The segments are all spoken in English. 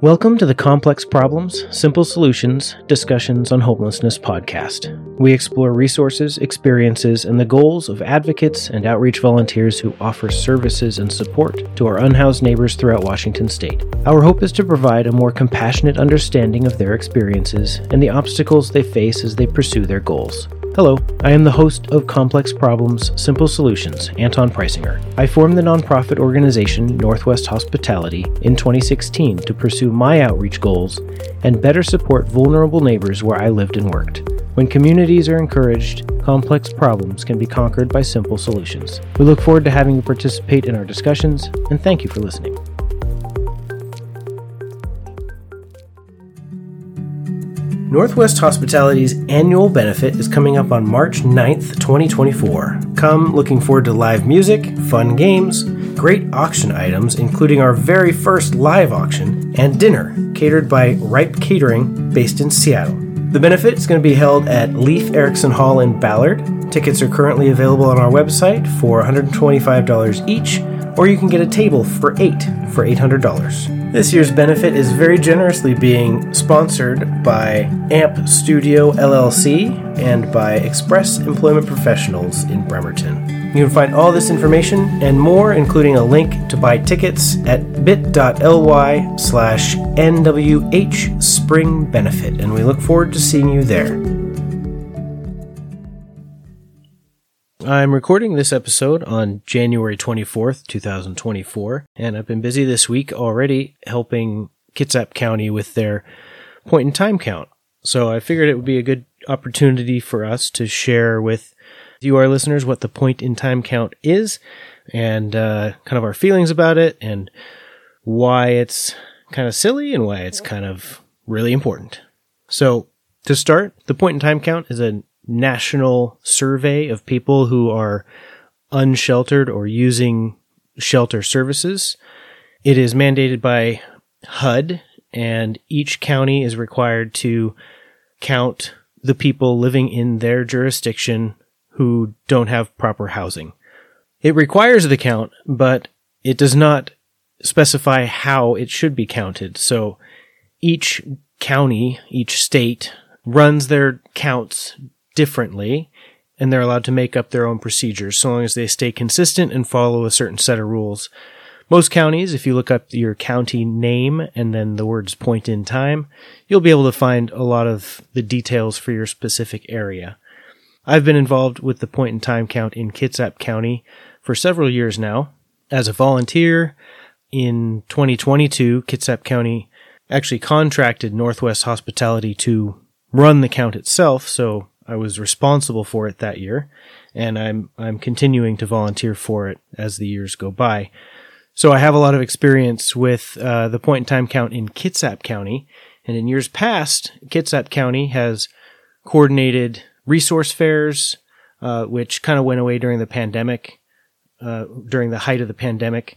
Welcome to the Complex Problems, Simple Solutions Discussions on Homelessness podcast. We explore resources, experiences, and the goals of advocates and outreach volunteers who offer services and support to our unhoused neighbors throughout Washington state. Our hope is to provide a more compassionate understanding of their experiences and the obstacles they face as they pursue their goals. Hello, I am the host of Complex Problems, Simple Solutions, Anton Preisinger. I formed the nonprofit organization Northwest Hospitality in 2016 to pursue my outreach goals and better support vulnerable neighbors where I lived and worked. When communities are encouraged, complex problems can be conquered by simple solutions. We look forward to having you participate in our discussions, and thank you for listening. Northwest Hospitality's annual benefit is coming up on March 9th, 2024. Come looking forward to live music, fun games, great auction items, including our very first live auction, and dinner, catered by Ripe Catering, based in Seattle. The benefit is going to be held at Leif Erikson Hall in Ballard. Tickets are currently available on our website for $125 each, or you can get a table for eight for $800. This year's benefit is very generously being sponsored by AMP Studio LLC and by Express Employment Professionals in Bremerton. You can find all this information and more, including a link to buy tickets at bit.ly slash NWH Spring Benefit, and we look forward to seeing you there. I'm recording this episode on January 24th, 2024, and I've been busy this week already helping Kitsap County with their point in time count. So I figured it would be a good opportunity for us to share with you, our listeners, what the point in time count is and uh, kind of our feelings about it and why it's kind of silly and why it's kind of really important. So to start, the point in time count is a national survey of people who are unsheltered or using shelter services. It is mandated by HUD, and each county is required to count the people living in their jurisdiction who don't have proper housing. It requires the count, but it does not specify how it should be counted. So each county, each state runs their counts differently and they're allowed to make up their own procedures so long as they stay consistent and follow a certain set of rules. Most counties, if you look up your county name and then the words point in time, you'll be able to find a lot of the details for your specific area. I've been involved with the point in time count in Kitsap County for several years now. As a volunteer in 2022, Kitsap County actually contracted Northwest Hospitality to run the count itself, so I was responsible for it that year, and I'm I'm continuing to volunteer for it as the years go by. So I have a lot of experience with uh, the point in time count in Kitsap County, and in years past, Kitsap County has coordinated resource fairs, uh, which kind of went away during the pandemic. Uh, during the height of the pandemic,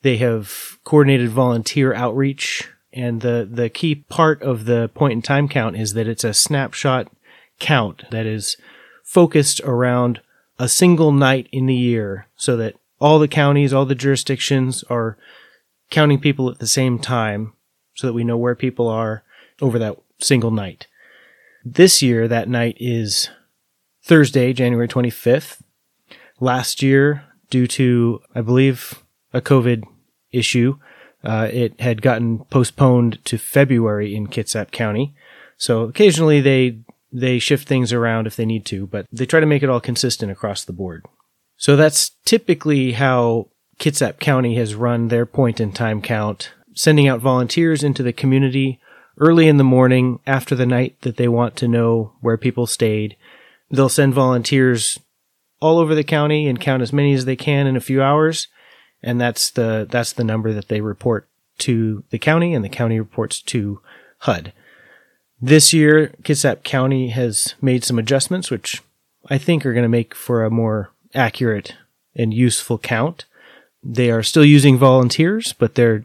they have coordinated volunteer outreach, and the the key part of the point in time count is that it's a snapshot count that is focused around a single night in the year so that all the counties, all the jurisdictions are counting people at the same time so that we know where people are over that single night. This year, that night is Thursday, January 25th. Last year, due to, I believe, a COVID issue, uh, it had gotten postponed to February in Kitsap County. So occasionally they they shift things around if they need to, but they try to make it all consistent across the board. So that's typically how Kitsap County has run their point in time count, sending out volunteers into the community early in the morning after the night that they want to know where people stayed. They'll send volunteers all over the county and count as many as they can in a few hours. And that's the, that's the number that they report to the county and the county reports to HUD. This year, Kitsap County has made some adjustments, which I think are going to make for a more accurate and useful count. They are still using volunteers, but they're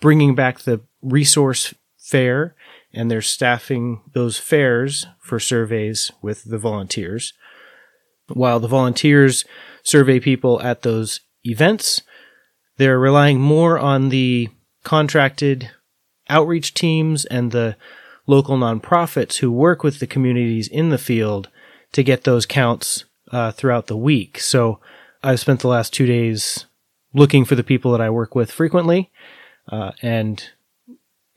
bringing back the resource fair and they're staffing those fairs for surveys with the volunteers. While the volunteers survey people at those events, they're relying more on the contracted outreach teams and the local nonprofits who work with the communities in the field to get those counts uh, throughout the week. So I've spent the last two days looking for the people that I work with frequently uh, and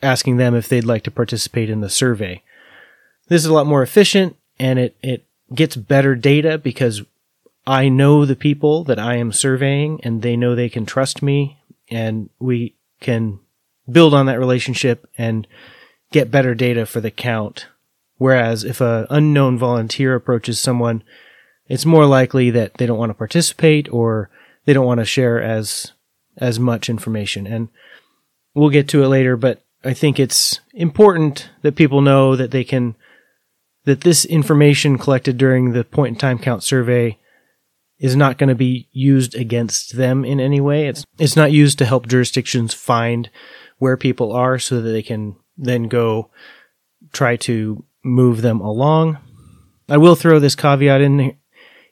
asking them if they'd like to participate in the survey. This is a lot more efficient and it, it gets better data because I know the people that I am surveying and they know they can trust me and we can build on that relationship and get better data for the count. Whereas if an unknown volunteer approaches someone, it's more likely that they don't want to participate or they don't want to share as as much information. And we'll get to it later, but I think it's important that people know that they can that this information collected during the point in time count survey is not going to be used against them in any way. It's it's not used to help jurisdictions find where people are so that they can then go try to move them along. I will throw this caveat in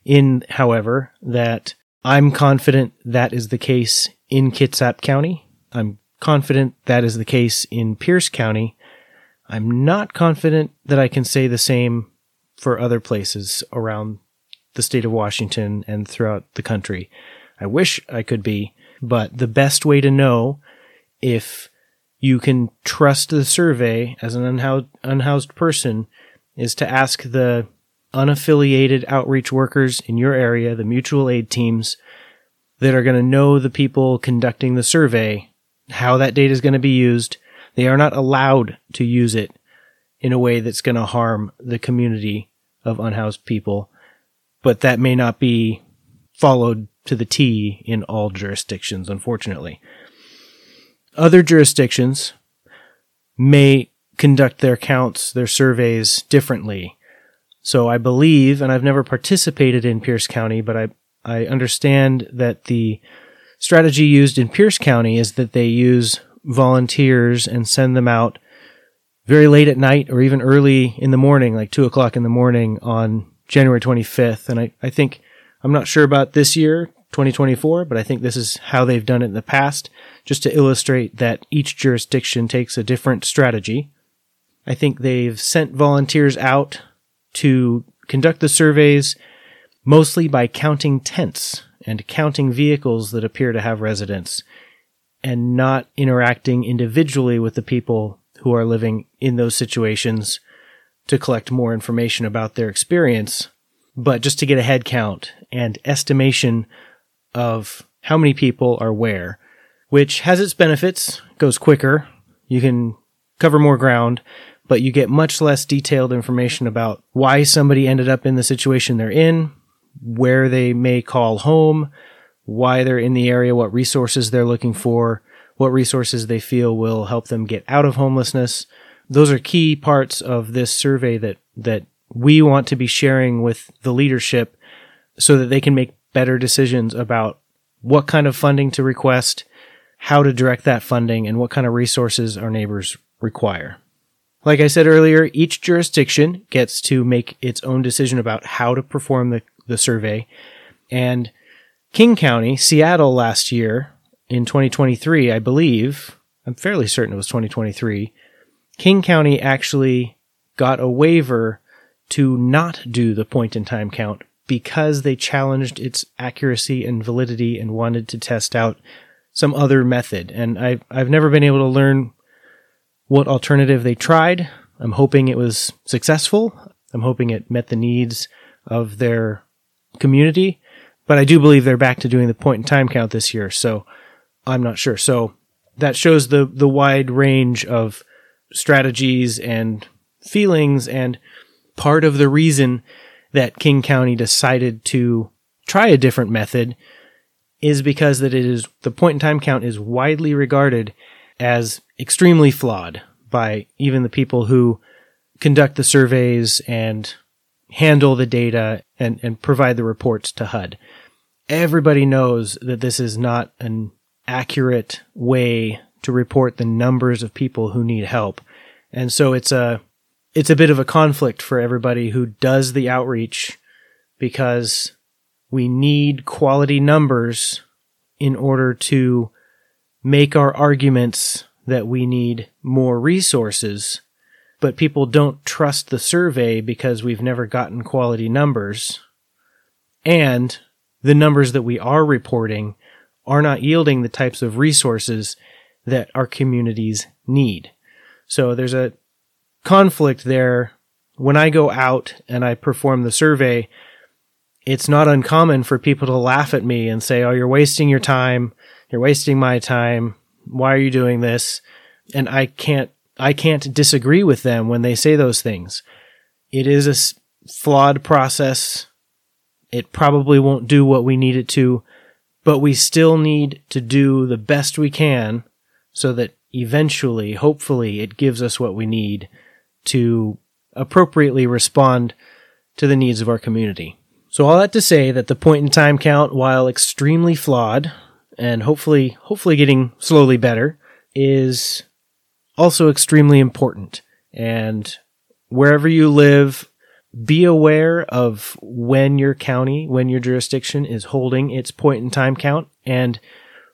in however that I'm confident that is the case in Kitsap County. I'm confident that is the case in Pierce County. I'm not confident that I can say the same for other places around the state of Washington and throughout the country. I wish I could be, but the best way to know if you can trust the survey as an unhoused, person is to ask the unaffiliated outreach workers in your area, the mutual aid teams that are going to know the people conducting the survey, how that data is going to be used. They are not allowed to use it in a way that's going to harm the community of unhoused people, but that may not be followed to the T in all jurisdictions, unfortunately. Other jurisdictions may conduct their counts, their surveys differently. So I believe, and I've never participated in Pierce County, but I, I understand that the strategy used in Pierce County is that they use volunteers and send them out very late at night or even early in the morning, like two o'clock in the morning on January 25th. And I, I think, I'm not sure about this year, 2024, but I think this is how they've done it in the past, just to illustrate that each jurisdiction takes a different strategy. I think they've sent volunteers out to conduct the surveys mostly by counting tents and counting vehicles that appear to have residents and not interacting individually with the people who are living in those situations to collect more information about their experience, but just to get a head count and estimation of how many people are where, which has its benefits, goes quicker, you can cover more ground, but you get much less detailed information about why somebody ended up in the situation they're in, where they may call home, why they're in the area, what resources they're looking for, what resources they feel will help them get out of homelessness. Those are key parts of this survey that, that we want to be sharing with the leadership so that they can make better decisions about what kind of funding to request, how to direct that funding, and what kind of resources our neighbors require. Like I said earlier, each jurisdiction gets to make its own decision about how to perform the, the survey. And King County, Seattle last year in 2023, I believe, I'm fairly certain it was 2023, King County actually got a waiver to not do the point in time count because they challenged its accuracy and validity and wanted to test out some other method. And I've, I've never been able to learn what alternative they tried. I'm hoping it was successful. I'm hoping it met the needs of their community. But I do believe they're back to doing the point in time count this year. So I'm not sure. So that shows the, the wide range of strategies and feelings. And part of the reason that King County decided to try a different method is because that it is the point in time count is widely regarded as extremely flawed by even the people who conduct the surveys and handle the data and, and provide the reports to HUD. Everybody knows that this is not an accurate way to report the numbers of people who need help. And so it's a it's a bit of a conflict for everybody who does the outreach because we need quality numbers in order to make our arguments that we need more resources, but people don't trust the survey because we've never gotten quality numbers. And the numbers that we are reporting are not yielding the types of resources that our communities need. So there's a conflict there. When I go out and I perform the survey, it's not uncommon for people to laugh at me and say, Oh, you're wasting your time. You're wasting my time. Why are you doing this? And I can't, I can't disagree with them when they say those things. It is a flawed process. It probably won't do what we need it to, but we still need to do the best we can so that eventually, hopefully, it gives us what we need to appropriately respond to the needs of our community. So all that to say that the point in time count, while extremely flawed and hopefully, hopefully getting slowly better, is also extremely important. And wherever you live, be aware of when your county, when your jurisdiction is holding its point in time count and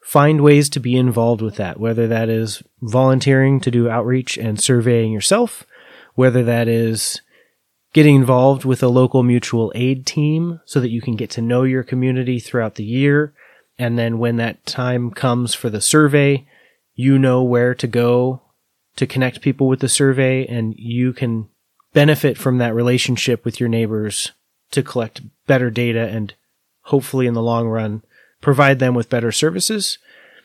find ways to be involved with that, whether that is volunteering to do outreach and surveying yourself, whether that is getting involved with a local mutual aid team so that you can get to know your community throughout the year. And then when that time comes for the survey, you know where to go to connect people with the survey and you can benefit from that relationship with your neighbors to collect better data and hopefully in the long run provide them with better services.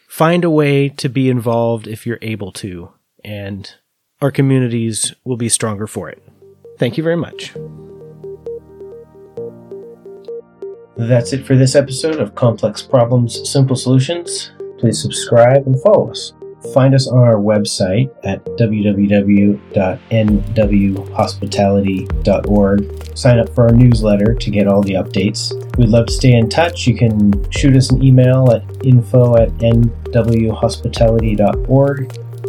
Find a way to be involved if you're able to and our communities will be stronger for it. Thank you very much. That's it for this episode of Complex Problems, Simple Solutions. Please subscribe and follow us. Find us on our website at www.nwhospitality.org. Sign up for our newsletter to get all the updates. We'd love to stay in touch. You can shoot us an email at info at nwhospitality.org.